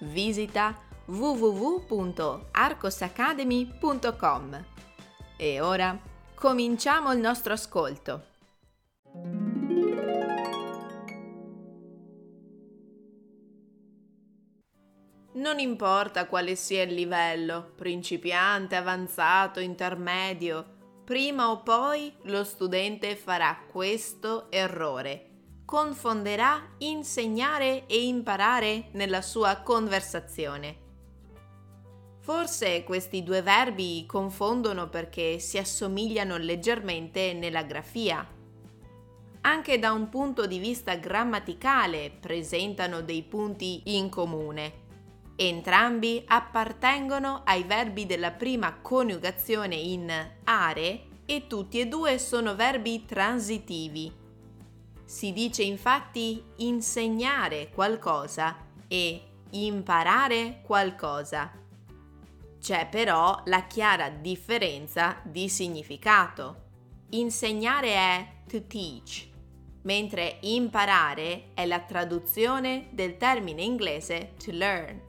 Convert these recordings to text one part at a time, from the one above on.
Visita www.arcosacademy.com. E ora cominciamo il nostro ascolto. Non importa quale sia il livello, principiante, avanzato, intermedio, prima o poi lo studente farà questo errore confonderà insegnare e imparare nella sua conversazione. Forse questi due verbi confondono perché si assomigliano leggermente nella grafia. Anche da un punto di vista grammaticale presentano dei punti in comune. Entrambi appartengono ai verbi della prima coniugazione in are e tutti e due sono verbi transitivi si dice infatti insegnare qualcosa e imparare qualcosa. C'è però la chiara differenza di significato. Insegnare è to teach, mentre imparare è la traduzione del termine inglese to learn.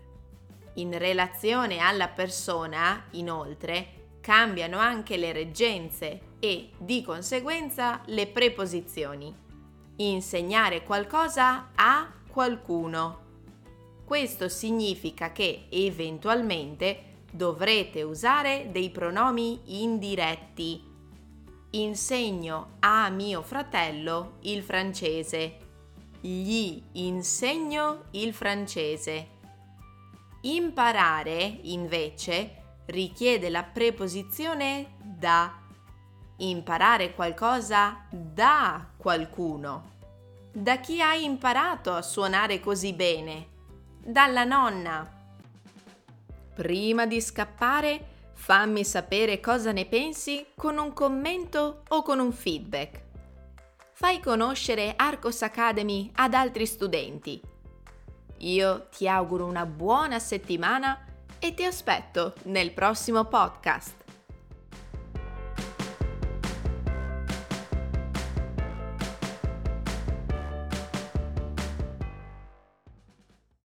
In relazione alla persona, inoltre, cambiano anche le reggenze e, di conseguenza, le preposizioni insegnare qualcosa a qualcuno. Questo significa che eventualmente dovrete usare dei pronomi indiretti. Insegno a mio fratello il francese. Gli insegno il francese. Imparare, invece, richiede la preposizione da imparare qualcosa da qualcuno. Da chi hai imparato a suonare così bene? Dalla nonna. Prima di scappare, fammi sapere cosa ne pensi con un commento o con un feedback. Fai conoscere Arcos Academy ad altri studenti. Io ti auguro una buona settimana e ti aspetto nel prossimo podcast.